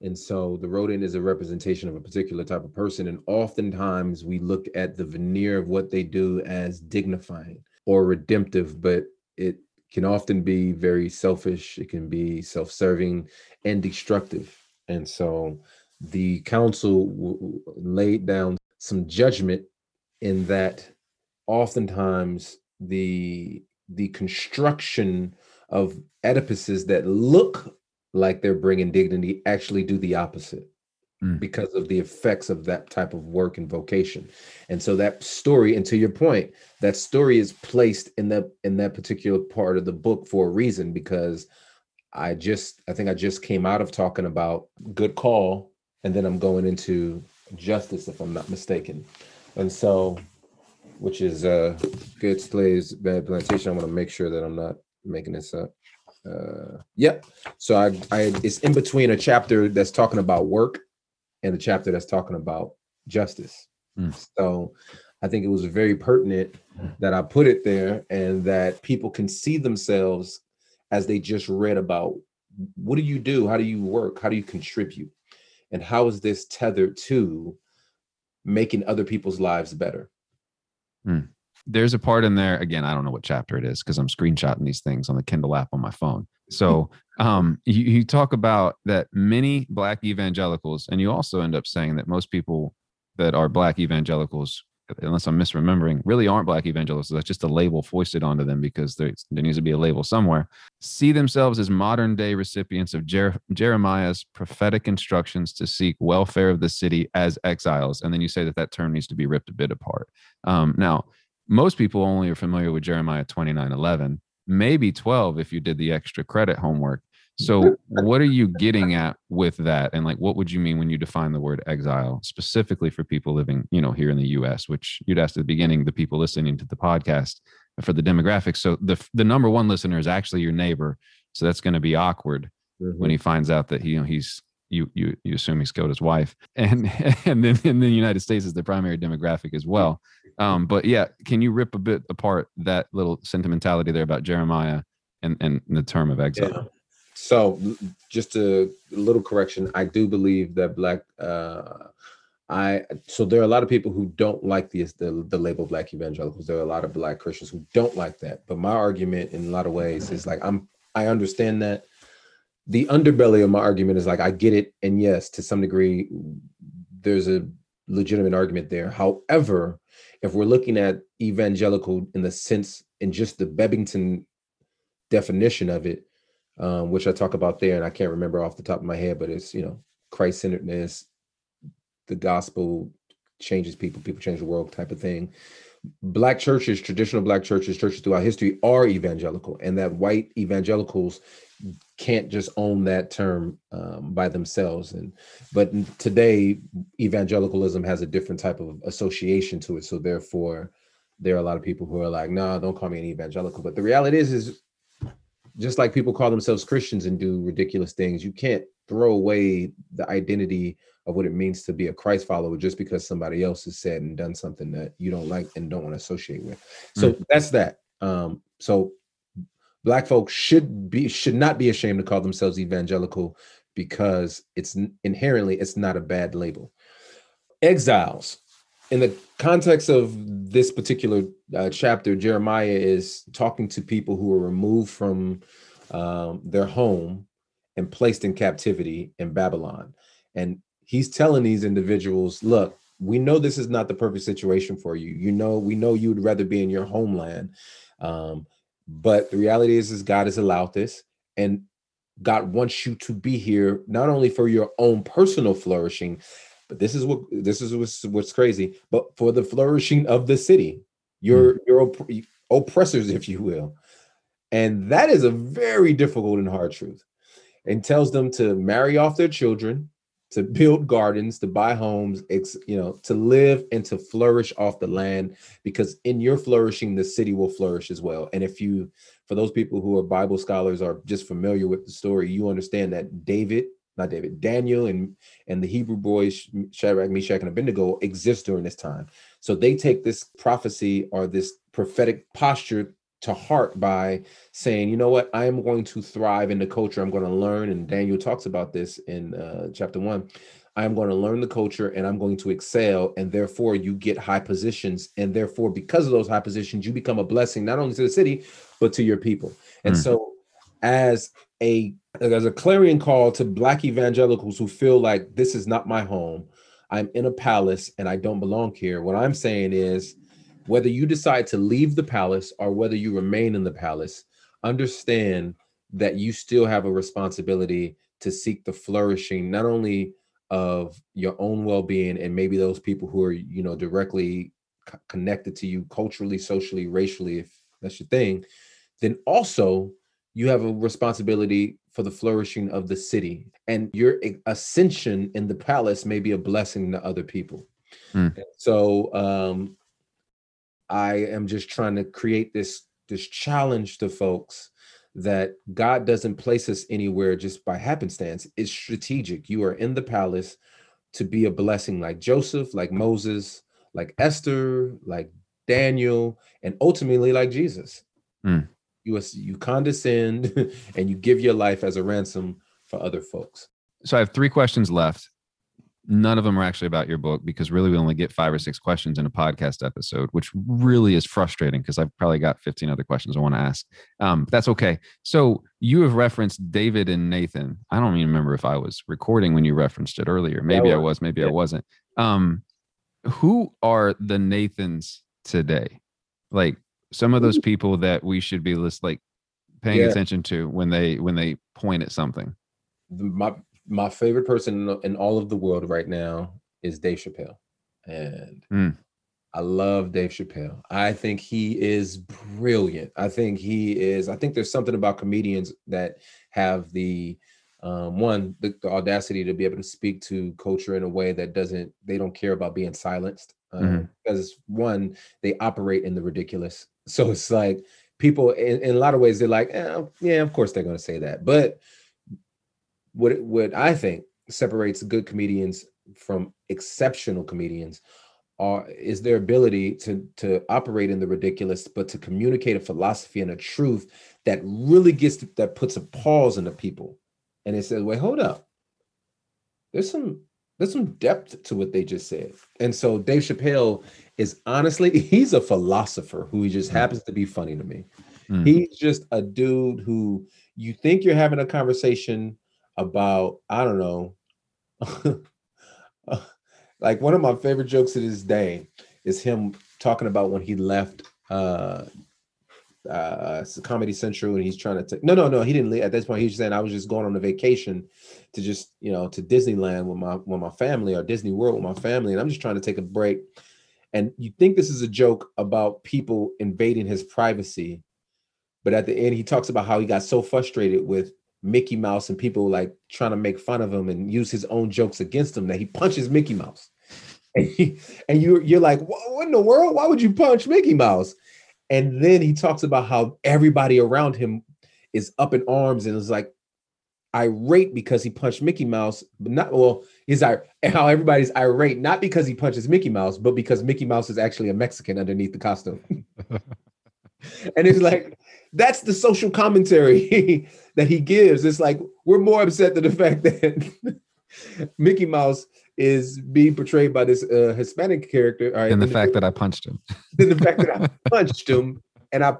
and so the rodent is a representation of a particular type of person and oftentimes we look at the veneer of what they do as dignifying or redemptive but it can often be very selfish, it can be self-serving and destructive. And so the council w- laid down some judgment in that oftentimes the the construction of edifices that look like they're bringing dignity actually do the opposite mm. because of the effects of that type of work and vocation and so that story and to your point that story is placed in that in that particular part of the book for a reason because i just i think i just came out of talking about good call and then i'm going into justice if i'm not mistaken and so which is uh good slaves bad plantation. I want to make sure that i'm not making this up. Uh yep. So I, I it's in between a chapter that's talking about work and a chapter that's talking about justice. Mm. so i think it was very pertinent that i put it there and that people can see themselves as they just read about what do you do? How do you work? How do you contribute? And how is this tethered to making other people's lives better. Mm there's a part in there again i don't know what chapter it is because i'm screenshotting these things on the kindle app on my phone. So um, you, you, talk about that many black evangelicals and you also end up saying that most people that are black evangelicals unless i'm misremembering really aren't black evangelicals that's just a label foisted onto them because there, there needs to be a label somewhere. See themselves as modern day recipients of Jer- jeremiah's prophetic instructions to seek welfare of the city as exiles. And then you say that that term needs to be ripped a bit apart. Um, now most people only are familiar with Jeremiah 29 11, maybe 12 if you did the extra credit homework. So, what are you getting at with that? And like, what would you mean when you define the word exile specifically for people living, you know, here in the US, which you'd asked at the beginning, the people listening to the podcast for the demographics. So, the, the number one listener is actually your neighbor. So, that's going to be awkward mm-hmm. when he finds out that he, you know, he's you you you assume he's killed his wife, and and then in the United States is the primary demographic as well. Um, but yeah, can you rip a bit apart that little sentimentality there about Jeremiah and and the term of exile? Yeah. So just a little correction, I do believe that black. Uh, I so there are a lot of people who don't like the, the the label black evangelicals. There are a lot of black Christians who don't like that. But my argument in a lot of ways is like I'm I understand that the underbelly of my argument is like I get it, and yes, to some degree, there's a legitimate argument there. However, if we're looking at evangelical in the sense in just the Bebbington definition of it, um, which I talk about there, and I can't remember off the top of my head, but it's you know Christ-centeredness, the gospel changes people, people change the world type of thing. Black churches, traditional black churches, churches throughout history are evangelical, and that white evangelicals can't just own that term um, by themselves and but today evangelicalism has a different type of association to it so therefore there are a lot of people who are like no nah, don't call me an evangelical but the reality is is just like people call themselves christians and do ridiculous things you can't throw away the identity of what it means to be a christ follower just because somebody else has said and done something that you don't like and don't want to associate with. So mm. that's that. Um so black folks should be should not be ashamed to call themselves evangelical because it's inherently it's not a bad label. Exiles. In the context of this particular uh, chapter jeremiah is talking to people who are removed from um, their home and placed in captivity in babylon. And he's telling these individuals look we know this is not the perfect situation for you. You know we know you would rather be in your homeland um, but the reality is, is God has allowed this, and God wants you to be here not only for your own personal flourishing, but this is what this is what's, what's crazy, but for the flourishing of the city, your mm. your opp- oppressors, if you will, and that is a very difficult and hard truth, and tells them to marry off their children, to build gardens, to buy homes, ex, you know, to live and to flourish off the land because in your flourishing, the city will flourish as well. And if you, for those people who are Bible scholars are just familiar with the story, you understand that David, not David, Daniel and and the Hebrew boys Shadrach, Meshach, and Abednego exist during this time. So they take this prophecy or this prophetic posture to heart by saying, you know what, I am going to thrive in the culture. I'm going to learn. And Daniel talks about this in uh, chapter one. I'm going to learn the culture and I'm going to excel. And therefore, you get high positions. And therefore, because of those high positions, you become a blessing not only to the city, but to your people. And mm. so, as a as a clarion call to black evangelicals who feel like this is not my home, I'm in a palace and I don't belong here. What I'm saying is, whether you decide to leave the palace or whether you remain in the palace, understand that you still have a responsibility to seek the flourishing not only of your own well-being and maybe those people who are you know directly c- connected to you culturally socially racially if that's your thing then also you have a responsibility for the flourishing of the city and your ascension in the palace may be a blessing to other people mm. so um i am just trying to create this this challenge to folks that God doesn't place us anywhere just by happenstance. It's strategic. You are in the palace to be a blessing like Joseph, like Moses, like Esther, like Daniel, and ultimately like Jesus. Mm. You, you condescend and you give your life as a ransom for other folks. So I have three questions left. None of them are actually about your book because really we only get five or six questions in a podcast episode which really is frustrating because i've probably got 15 other questions i want to ask. Um, that's okay. So you have referenced david and nathan. I don't even remember if i was recording when you referenced it earlier. Maybe yeah, i was maybe yeah. i wasn't. Um, who are the nathans today? Like some of those people that we should be list like paying yeah. attention to when they when they point at something my my favorite person in all of the world right now is Dave Chappelle. And mm. I love Dave Chappelle. I think he is brilliant. I think he is, I think there's something about comedians that have the um, one, the, the, audacity to be able to speak to culture in a way that doesn't, they don't care about being silenced. Um, mm-hmm. Because one, they operate in the ridiculous. So it's like people, in, in a lot of ways, they're like, eh, yeah, of course they're going to say that. But what what I think separates good comedians from exceptional comedians are is their ability to to operate in the ridiculous, but to communicate a philosophy and a truth that really gets to, that puts a pause into people, and it says, "Wait, hold up. There's some there's some depth to what they just said." And so Dave Chappelle is honestly he's a philosopher who he just mm. happens to be funny to me. Mm. He's just a dude who you think you're having a conversation about I don't know. like one of my favorite jokes to this day is him talking about when he left uh uh comedy central and he's trying to take no no no he didn't leave at this point he was saying i was just going on a vacation to just you know to disneyland with my with my family or disney world with my family and i'm just trying to take a break and you think this is a joke about people invading his privacy but at the end he talks about how he got so frustrated with Mickey Mouse and people like trying to make fun of him and use his own jokes against him that he punches Mickey Mouse. And, he, and you're, you're like, what in the world? Why would you punch Mickey Mouse? And then he talks about how everybody around him is up in arms and is like irate because he punched Mickey Mouse, but not well, he's how everybody's irate, not because he punches Mickey Mouse, but because Mickey Mouse is actually a Mexican underneath the costume. and it's like that's the social commentary that he gives. It's like we're more upset than the fact that Mickey Mouse is being portrayed by this uh, Hispanic character. Right, and the fact the, that I punched him. the fact that I punched him and I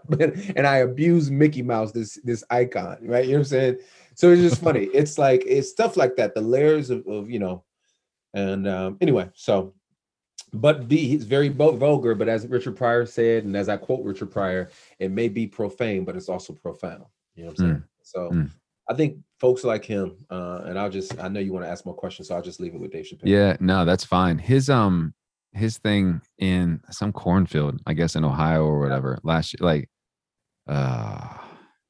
and I abused Mickey Mouse, this this icon, right? You know what I'm saying? So it's just funny. It's like it's stuff like that, the layers of, of you know. And um, anyway, so but B, he's very vulgar. But as Richard Pryor said, and as I quote Richard Pryor, it may be profane, but it's also profound. You know what I'm saying? Mm. So mm. I think folks like him, uh, and I'll just I know you want to ask more questions, so I'll just leave it with Dave Chappelle. Yeah, no, that's fine. His um his thing in some cornfield, I guess in Ohio or whatever, last year, like uh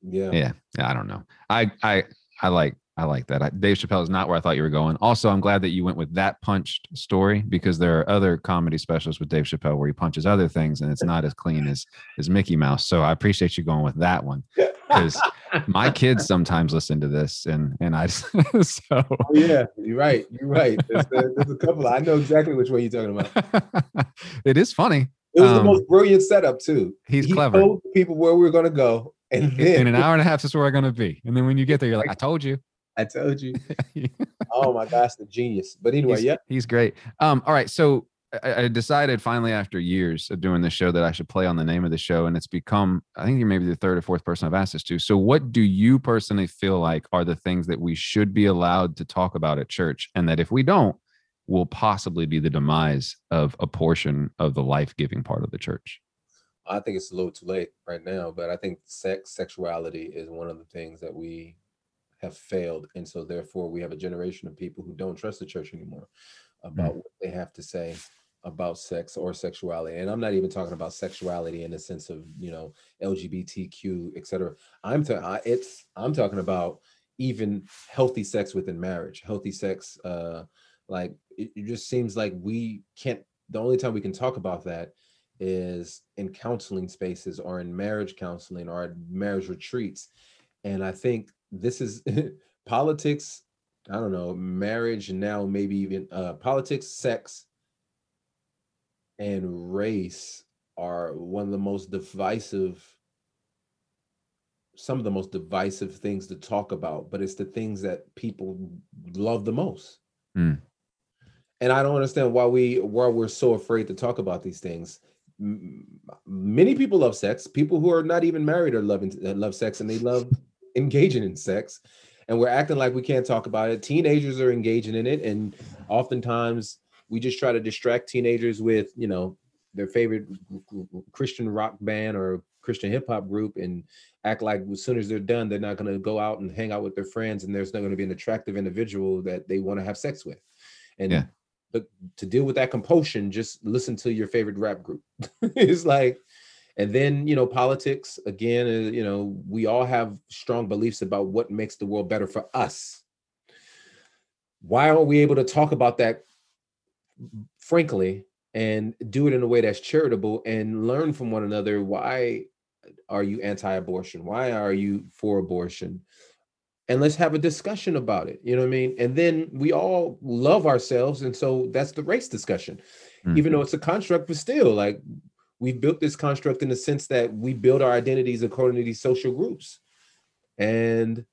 yeah. Yeah. Yeah. I don't know. I I I like I like that. I, Dave Chappelle is not where I thought you were going. Also, I'm glad that you went with that punched story because there are other comedy specials with Dave Chappelle where he punches other things and it's not as clean as as Mickey Mouse. So I appreciate you going with that one because my kids sometimes listen to this and and I so oh, yeah, you're right. You're right. There's, there's a couple. I know exactly which one you're talking about. it is funny. It was um, the most brilliant setup too. He's he clever. Told people where we are going to go, and then in an hour and a half, is where I'm going to be. And then when you get there, you're like, "I told you." I told you. oh my gosh, the genius. But anyway, he's, yeah. He's great. Um, all right. So I, I, decided finally after years of doing this show that I should play on the name of the show. And it's become, I think you're maybe the third or fourth person I've asked this to. So what do you personally feel like are the things that we should be allowed to talk about at church? And that if we don't, will possibly be the demise of a portion of the life-giving part of the church? I think it's a little too late right now, but I think sex, sexuality is one of the things that we have failed. And so therefore we have a generation of people who don't trust the church anymore about mm. what they have to say about sex or sexuality. And I'm not even talking about sexuality in the sense of, you know, LGBTQ, etc. I'm ta- it's I'm talking about even healthy sex within marriage, healthy sex uh like it, it just seems like we can't the only time we can talk about that is in counseling spaces or in marriage counseling or at marriage retreats. And I think this is politics, I don't know, marriage now, maybe even uh, politics, sex, and race are one of the most divisive some of the most divisive things to talk about but it's the things that people love the most mm. and i don't understand why we why we're so afraid to talk about these things many people love sex. People who are not even married are loving uh, love sex and they love engaging in sex. And we're acting like we can't talk about it. Teenagers are engaging in it. And oftentimes we just try to distract teenagers with you know their favorite christian rock band or christian hip-hop group and act like as soon as they're done they're not going to go out and hang out with their friends and there's not going to be an attractive individual that they want to have sex with. And yeah. But to deal with that compulsion just listen to your favorite rap group it's like and then you know politics again uh, you know we all have strong beliefs about what makes the world better for us why aren't we able to talk about that frankly, and do it in a way that's charitable and learn from one another. Why are you anti-abortion? Why are you for abortion? And let's have a discussion about it. You know what I mean? And then we all love ourselves. And so that's the race discussion. Mm-hmm. Even though it's a construct, but still, like we've built this construct in the sense that we build our identities according to these social groups. And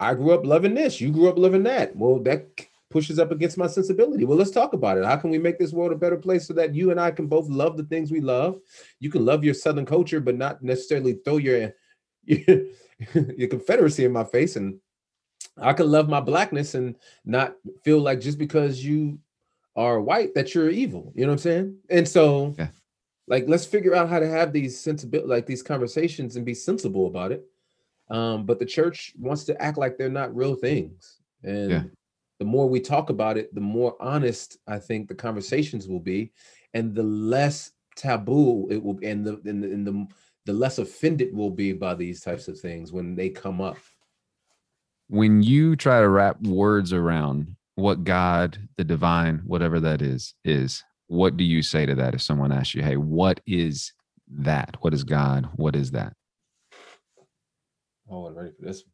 I grew up loving this. You grew up loving that. Well, that pushes up against my sensibility. Well, let's talk about it. How can we make this world a better place so that you and I can both love the things we love? You can love your Southern culture, but not necessarily throw your your, Confederacy in my face. And I can love my blackness and not feel like just because you are white that you're evil. You know what I'm saying? And so, yeah. like, let's figure out how to have these sensibility, like these conversations, and be sensible about it. Um, but the church wants to act like they're not real things. And yeah the more we talk about it, the more honest I think the conversations will be, and the less taboo it will be, and the and the, and the, the less offended we'll be by these types of things when they come up. When you try to wrap words around what God, the divine, whatever that is, is, what do you say to that if someone asks you, hey, what is that? What is God? What is that? Oh, I'm ready for this.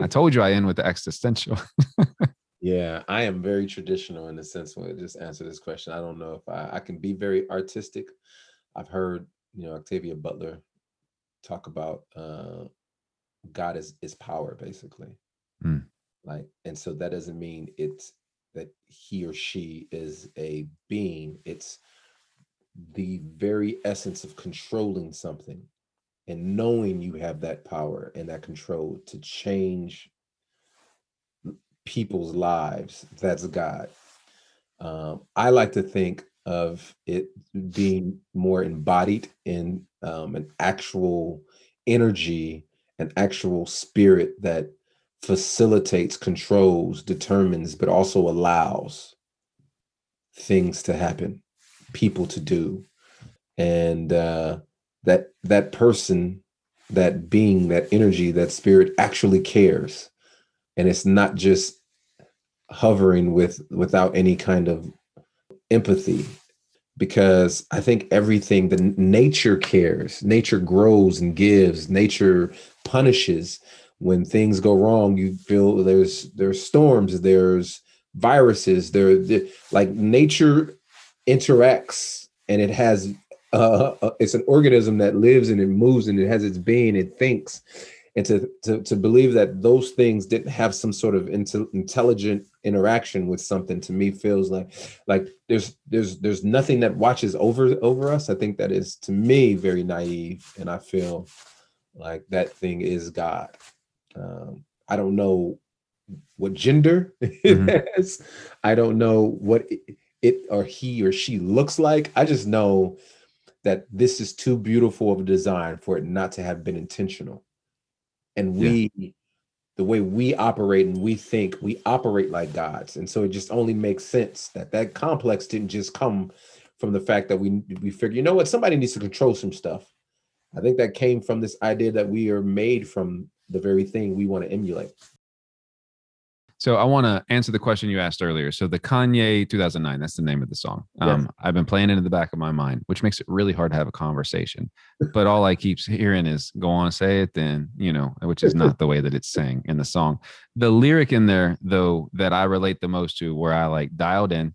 I told you I end with the existential. Yeah, I am very traditional in the sense when I just answer this question. I don't know if I, I can be very artistic. I've heard, you know, Octavia Butler talk about uh, God is is power, basically. Mm. Like, and so that doesn't mean it's that he or she is a being. It's the very essence of controlling something and knowing you have that power and that control to change people's lives. That's God. Um, I like to think of it being more embodied in um, an actual energy, an actual spirit that facilitates, controls, determines, but also allows things to happen, people to do, and uh, that that person, that being, that energy, that spirit actually cares. And it's not just hovering with without any kind of empathy because i think everything the nature cares nature grows and gives nature punishes. When things go wrong you feel there's there's storms there's viruses there like nature interacts and it has uh, uh, it's an organism that lives and it moves and it has its being it thinks. And to, to to believe that those things didn't have some sort of intelligent interaction with something to me feels like like there's there's there's nothing that watches over over us. I think that is to me very naive and i feel like that thing is god. Um, i don't know what gender mm-hmm. it is. I don't know what it, it or he or she looks like. I just know that this is too beautiful of a design for it not to have been intentional. And we yeah. The way we operate and we think we operate like gods. And so it just only makes sense that that complex didn't just come from the fact that we we figure you know what somebody needs to control some stuff. I think that came from this idea that we are made from the very thing we want to emulate so I want to answer the question you asked earlier. So the Kanye 2009, that's the name of the song. Um, I've been playing it in the back of my mind, which makes it really hard to have a conversation. But all I keep hearing is "Go on, say it," then you know, which is not the way that it's sang in the song. The lyric in there, though, that I relate the most to, where I like dialed in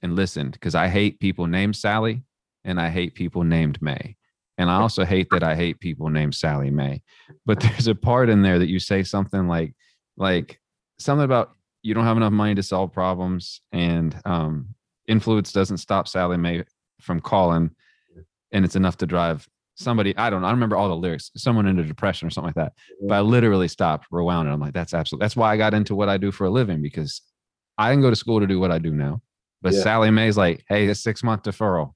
and listened, because I hate people named Sally and I hate people named May. And I also hate that I hate people named Sallie Mae. But there's a part in there that you say something like, like something about you don't have enough money to solve problems and um, influence doesn't stop Sallie Mae from calling and it's enough to drive somebody I don't know I remember all the lyrics someone in into depression or something like that but I literally stopped rewound and I'm like that's absolutely that's why I got into what I do for a living because I didn't go to school to do what I do now but yeah. Sallie Mae's like hey a six month deferral.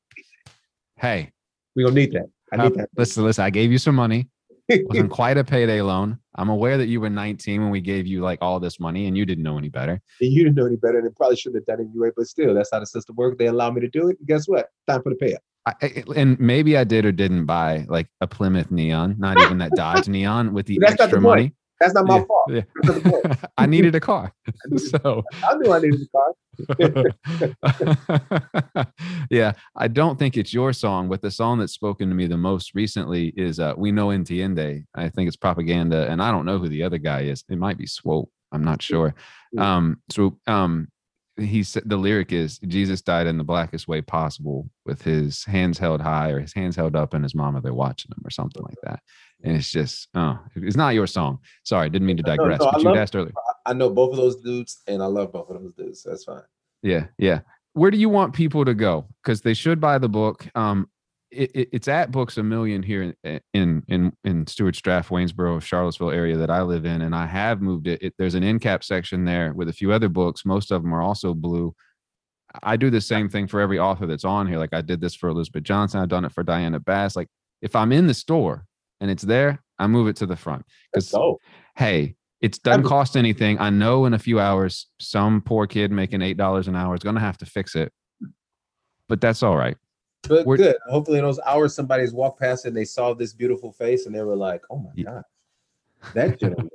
Hey we don't need that. I need uh, that. listen listen I gave you some money wasn't quite a payday loan. I'm aware that you were 19 when we gave you like all this money and you didn't know any better. And you didn't know any better and probably shouldn't have done it anyway, but still, that's how the system works. They allow me to do it. And guess what? Time for the payout. I, and maybe I did or didn't buy like a Plymouth Neon, not even that Dodge Neon with the extra the money. That's not my yeah, fault. Yeah. I needed a car. so I knew I needed a car. yeah, I don't think it's your song, but the song that's spoken to me the most recently is uh, "We Know Entiende." I think it's propaganda, and I don't know who the other guy is. It might be Swoope. I'm not sure. Um, so um, he said the lyric is Jesus died in the blackest way possible with his hands held high or his hands held up and his mama they're watching him or something like that. And it's just oh, it's not your song. Sorry, didn't mean to digress. No, no, but you asked earlier. I know both of those dudes, and I love both of those dudes. So that's fine. Yeah, yeah. Where do you want people to go? Because they should buy the book. Um, it, it, it's at Books a Million here in in in, in Stuarts Draft, Waynesboro, Charlottesville area that I live in, and I have moved it. it. There's an end cap section there with a few other books. Most of them are also blue. I do the same thing for every author that's on here. Like I did this for Elizabeth Johnson. I've done it for Diana Bass. Like if I'm in the store and it's there, I move it to the front. Because hey, it doesn't cost anything. I know in a few hours, some poor kid making eight dollars an hour is going to have to fix it, but that's all right. But We're, good. Hopefully, in those hours, somebody's walked past and they saw this beautiful face and they were like, "Oh my yeah. god, that gentleman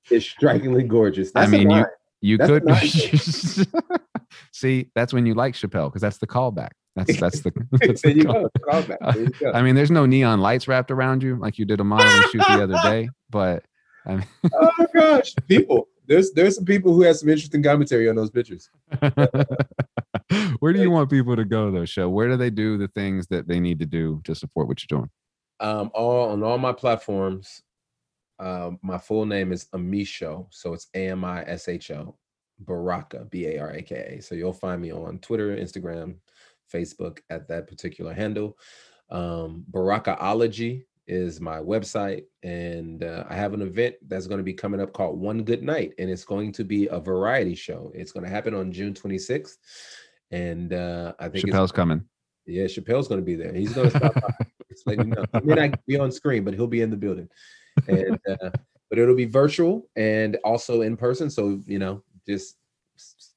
is strikingly gorgeous." That's I mean, you you that's could see that's when you like Chappelle because that's the callback. That's that's the. That's the call. I mean, there's no neon lights wrapped around you like you did a modeling shoot the other day, but I mean, oh gosh, people. There's there's some people who have some interesting commentary on those pictures. Where do you want people to go though, Sho? Where do they do the things that they need to do to support what you're doing? Um, all on all my platforms. Um, my full name is Amisho, so it's A M I S H O, Baraka, B A R A K A. So you'll find me on Twitter, Instagram, Facebook at that particular handle. Um, Barakaology is my website and uh, i have an event that's going to be coming up called one good night and it's going to be a variety show. It's going to happen on june 26th and uh, i think chappelle's coming. Yeah chappelle's going to be there. He's going to stop by. You know. he may not be on screen but he'll be in the building. And uh, but it'll be virtual and also in person so you know just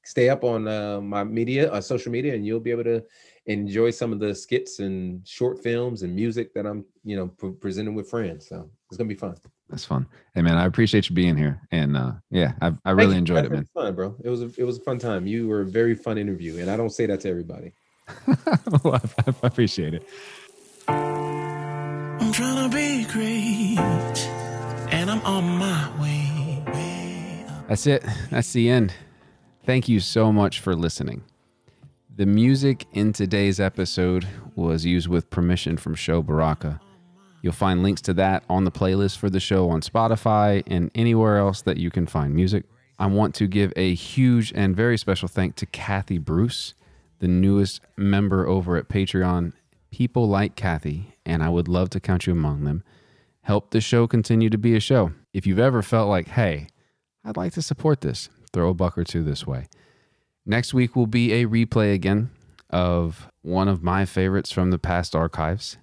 stay up on uh, my media uh, social media and you'll be able to enjoy some of the skits and short films and music that I'm, you know, pre- presenting with friends. So it's gonna be fun. That's fun. Hey man, I appreciate you being here, and uh, yeah, I, I really you. enjoyed it, man. Fun, bro. It was a, it was a fun time. You were a very fun interview, and I don't say that to everybody. well, I, I appreciate it. I'm trying to be great, and I'm on my way. way That's it. That's the end. Thank you so much for listening. The music in today's episode was used with permission from Sho Baraka. You'll find links to that on the playlist for the show on Spotify and anywhere else that you can find music. I want to give a huge and very special thank to Kathy Bruce, the newest member over at Patreon. People like Kathy, and I would love to count you among them. Help the show continue to be a show. If you've ever felt like, hey, I'd like to support this, throw a buck or two this way. Next week will be a replay again of one of my favorites from the past archives.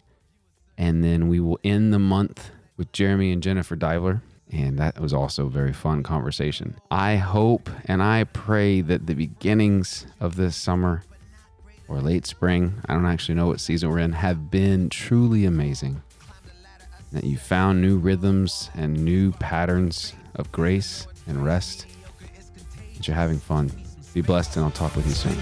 And then we will end the month with Jeremy and Jennifer Divler. And that was also a very fun conversation. I hope and I pray that the beginnings of this summer or late spring, I don't actually know what season we're in, have been truly amazing. That you found new rhythms and new patterns of grace and rest. That you're having fun. Be blessed, and I'll talk with you soon.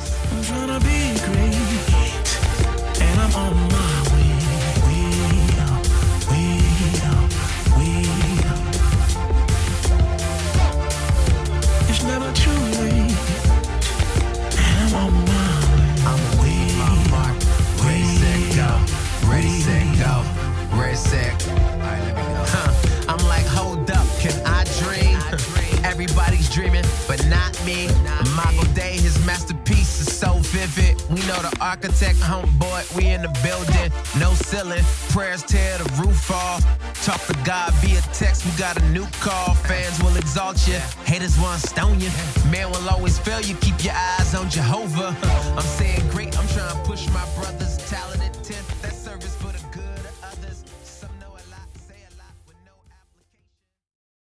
The architect, homeboy, we in the building. No ceiling, prayers tear the roof off. Talk to God via text, we got a new call. Fans will exalt you, haters want stone you. Man will always fail you, keep your eyes on Jehovah. I'm saying great